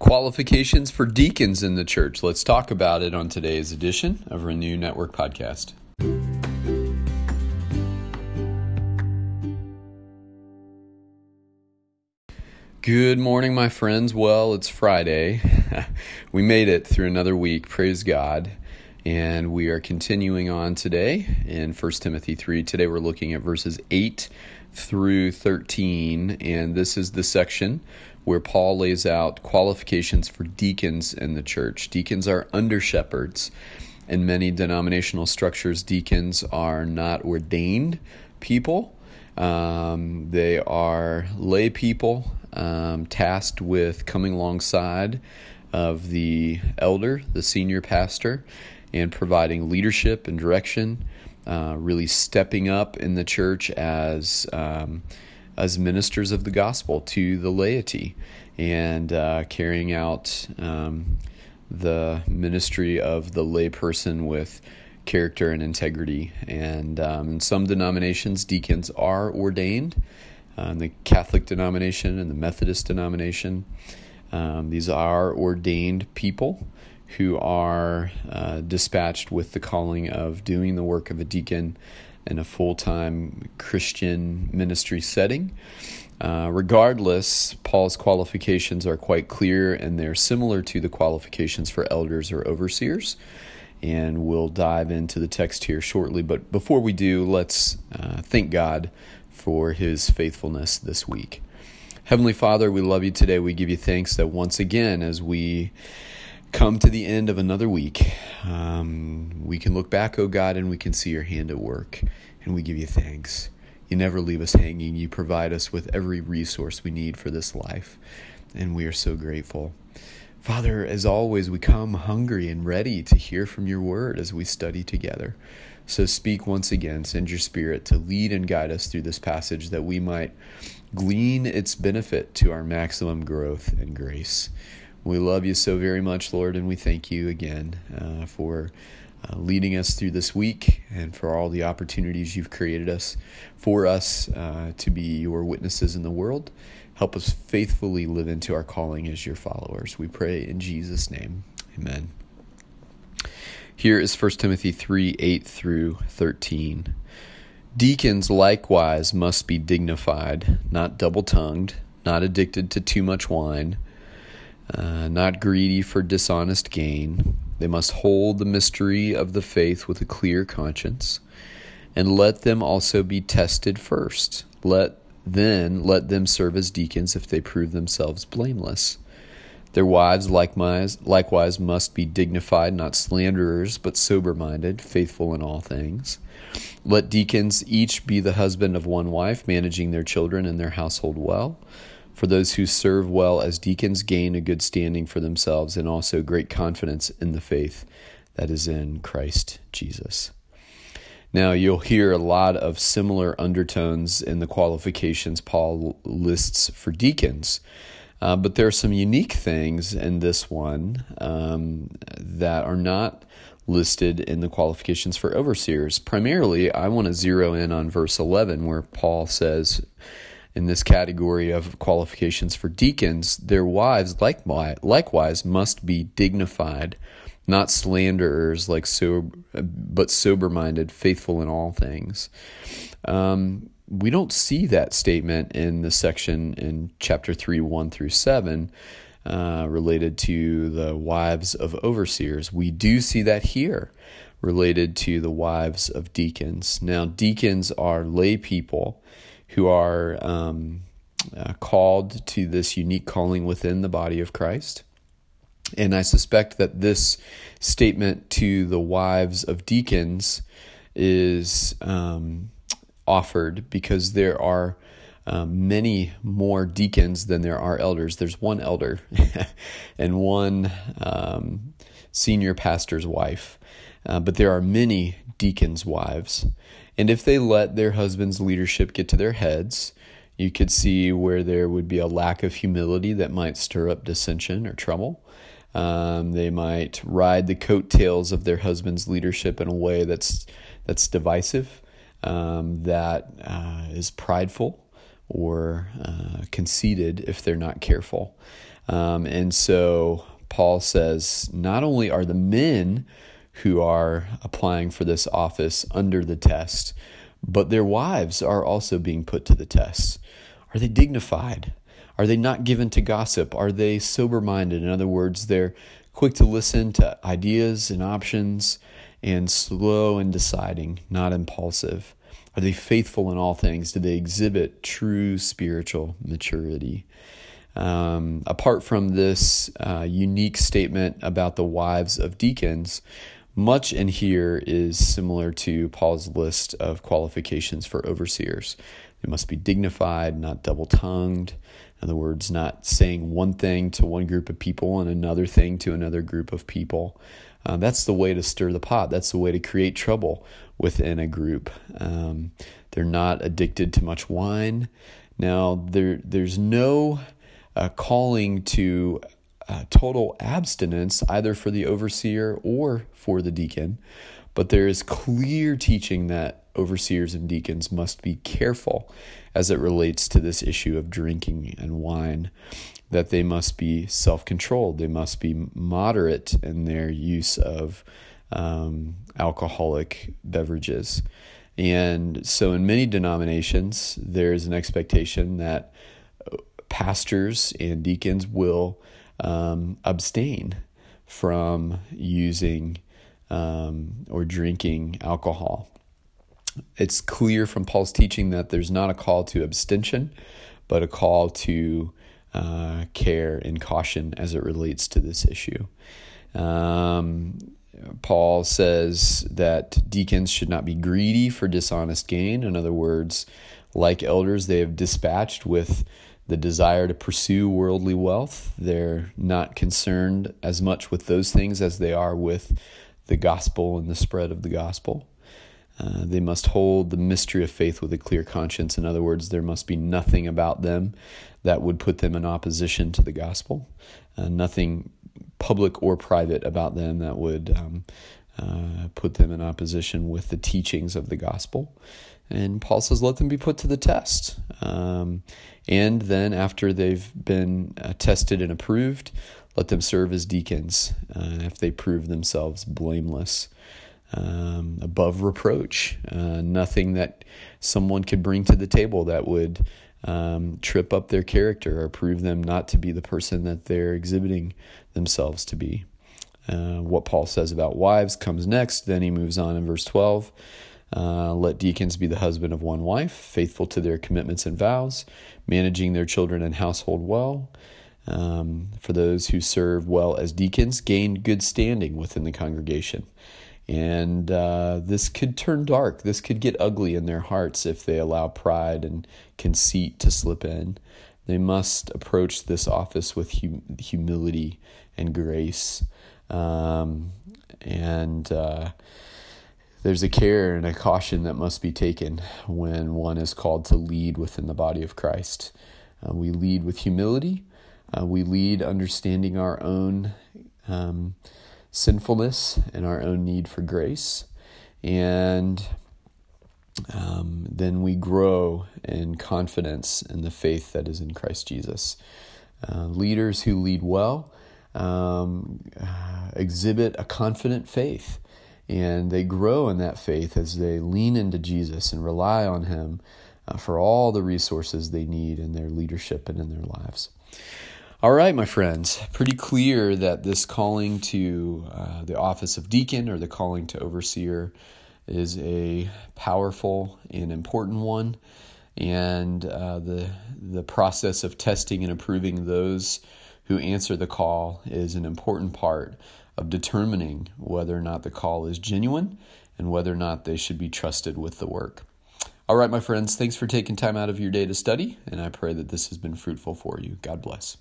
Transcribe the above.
Qualifications for deacons in the church. Let's talk about it on today's edition of Renew Network Podcast. Good morning, my friends. Well, it's Friday. we made it through another week. Praise God. And we are continuing on today in 1 Timothy 3. Today we're looking at verses 8 through 13. And this is the section where Paul lays out qualifications for deacons in the church. Deacons are under shepherds. In many denominational structures, deacons are not ordained people. Um, they are lay people um, tasked with coming alongside of the elder, the senior pastor, and providing leadership and direction, uh, really stepping up in the church as um, as ministers of the gospel to the laity and uh, carrying out um, the ministry of the layperson with character and integrity. And um, in some denominations, deacons are ordained. Uh, in the Catholic denomination and the Methodist denomination, um, these are ordained people who are uh, dispatched with the calling of doing the work of a deacon in a full time Christian ministry setting. Uh, regardless, Paul's qualifications are quite clear and they're similar to the qualifications for elders or overseers. And we'll dive into the text here shortly. But before we do, let's uh, thank God for his faithfulness this week. Heavenly Father, we love you today. We give you thanks that once again, as we come to the end of another week, um, we can look back, O oh God, and we can see your hand at work, and we give you thanks. You never leave us hanging. You provide us with every resource we need for this life, and we are so grateful. Father, as always, we come hungry and ready to hear from your word as we study together. So speak once again, send your spirit to lead and guide us through this passage that we might glean its benefit to our maximum growth and grace. We love you so very much, Lord, and we thank you again uh, for uh, leading us through this week and for all the opportunities you've created us for us uh, to be your witnesses in the world. Help us faithfully live into our calling as your followers. We pray in Jesus' name. Amen. Here is 1 Timothy 3 8 through 13. Deacons likewise must be dignified, not double tongued, not addicted to too much wine uh, not greedy for dishonest gain. They must hold the mystery of the faith with a clear conscience, and let them also be tested first. Let then let them serve as deacons if they prove themselves blameless. Their wives likewise, likewise must be dignified, not slanderers, but sober minded, faithful in all things. Let deacons each be the husband of one wife, managing their children and their household well. For those who serve well as deacons gain a good standing for themselves and also great confidence in the faith that is in Christ Jesus. Now, you'll hear a lot of similar undertones in the qualifications Paul lists for deacons. Uh, but there are some unique things in this one um, that are not listed in the qualifications for overseers. Primarily, I want to zero in on verse 11, where Paul says, in this category of qualifications for deacons, their wives likewise, likewise must be dignified, not slanderers, like so, but sober-minded, faithful in all things. Um, we don't see that statement in the section in chapter three, one through seven. Uh, related to the wives of overseers. We do see that here related to the wives of deacons. Now, deacons are lay people who are um, uh, called to this unique calling within the body of Christ. And I suspect that this statement to the wives of deacons is um, offered because there are um, many more deacons than there are elders. There's one elder and one um, senior pastor's wife, uh, but there are many deacons' wives. And if they let their husband's leadership get to their heads, you could see where there would be a lack of humility that might stir up dissension or trouble. Um, they might ride the coattails of their husband's leadership in a way that's that's divisive, um, that uh, is prideful or uh, conceited if they're not careful. Um, and so Paul says not only are the men who are applying for this office under the test, but their wives are also being put to the test. Are they dignified? Are they not given to gossip? Are they sober minded? In other words, they're quick to listen to ideas and options and slow in deciding, not impulsive. Are they faithful in all things? Do they exhibit true spiritual maturity? Um, apart from this uh, unique statement about the wives of deacons, much in here is similar to Paul's list of qualifications for overseers. They must be dignified, not double tongued. In other words, not saying one thing to one group of people and another thing to another group of people. Uh, that's the way to stir the pot. That's the way to create trouble within a group. Um, they're not addicted to much wine. Now, there, there's no uh, calling to uh, total abstinence either for the overseer or for the deacon, but there is clear teaching that overseers and deacons must be careful as it relates to this issue of drinking and wine, that they must be self controlled, they must be moderate in their use of um, alcoholic beverages. And so, in many denominations, there's an expectation that pastors and deacons will um, abstain from using um, or drinking alcohol it's clear from Paul's teaching that there's not a call to abstention, but a call to uh, care and caution as it relates to this issue. Um, Paul says that deacons should not be greedy for dishonest gain. In other words, like elders, they have dispatched with the desire to pursue worldly wealth. They're not concerned as much with those things as they are with the gospel and the spread of the gospel. Uh, they must hold the mystery of faith with a clear conscience. In other words, there must be nothing about them that would put them in opposition to the gospel, uh, nothing public or private about them that would um, uh, put them in opposition with the teachings of the gospel. And Paul says, let them be put to the test. Um, and then, after they've been uh, tested and approved, let them serve as deacons uh, if they prove themselves blameless um, above reproach, uh, nothing that someone could bring to the table that would um, trip up their character or prove them not to be the person that they're exhibiting themselves to be. Uh, what Paul says about wives comes next. Then he moves on in verse 12. Uh, let deacons be the husband of one wife, faithful to their commitments and vows, managing their children and household well. Um, for those who serve well as deacons, gain good standing within the congregation. And uh, this could turn dark. This could get ugly in their hearts if they allow pride and conceit to slip in. They must approach this office with hum- humility and grace. Um, and uh, there's a care and a caution that must be taken when one is called to lead within the body of Christ. Uh, we lead with humility, uh, we lead understanding our own. Um, sinfulness and our own need for grace. And um, then we grow in confidence in the faith that is in Christ Jesus. Uh, leaders who lead well um, uh, exhibit a confident faith, and they grow in that faith as they lean into Jesus and rely on Him uh, for all the resources they need in their leadership and in their lives. All right, my friends, pretty clear that this calling to uh, the office of deacon or the calling to overseer is a powerful and important one. And uh, the, the process of testing and approving those who answer the call is an important part of determining whether or not the call is genuine and whether or not they should be trusted with the work. All right, my friends, thanks for taking time out of your day to study, and I pray that this has been fruitful for you. God bless.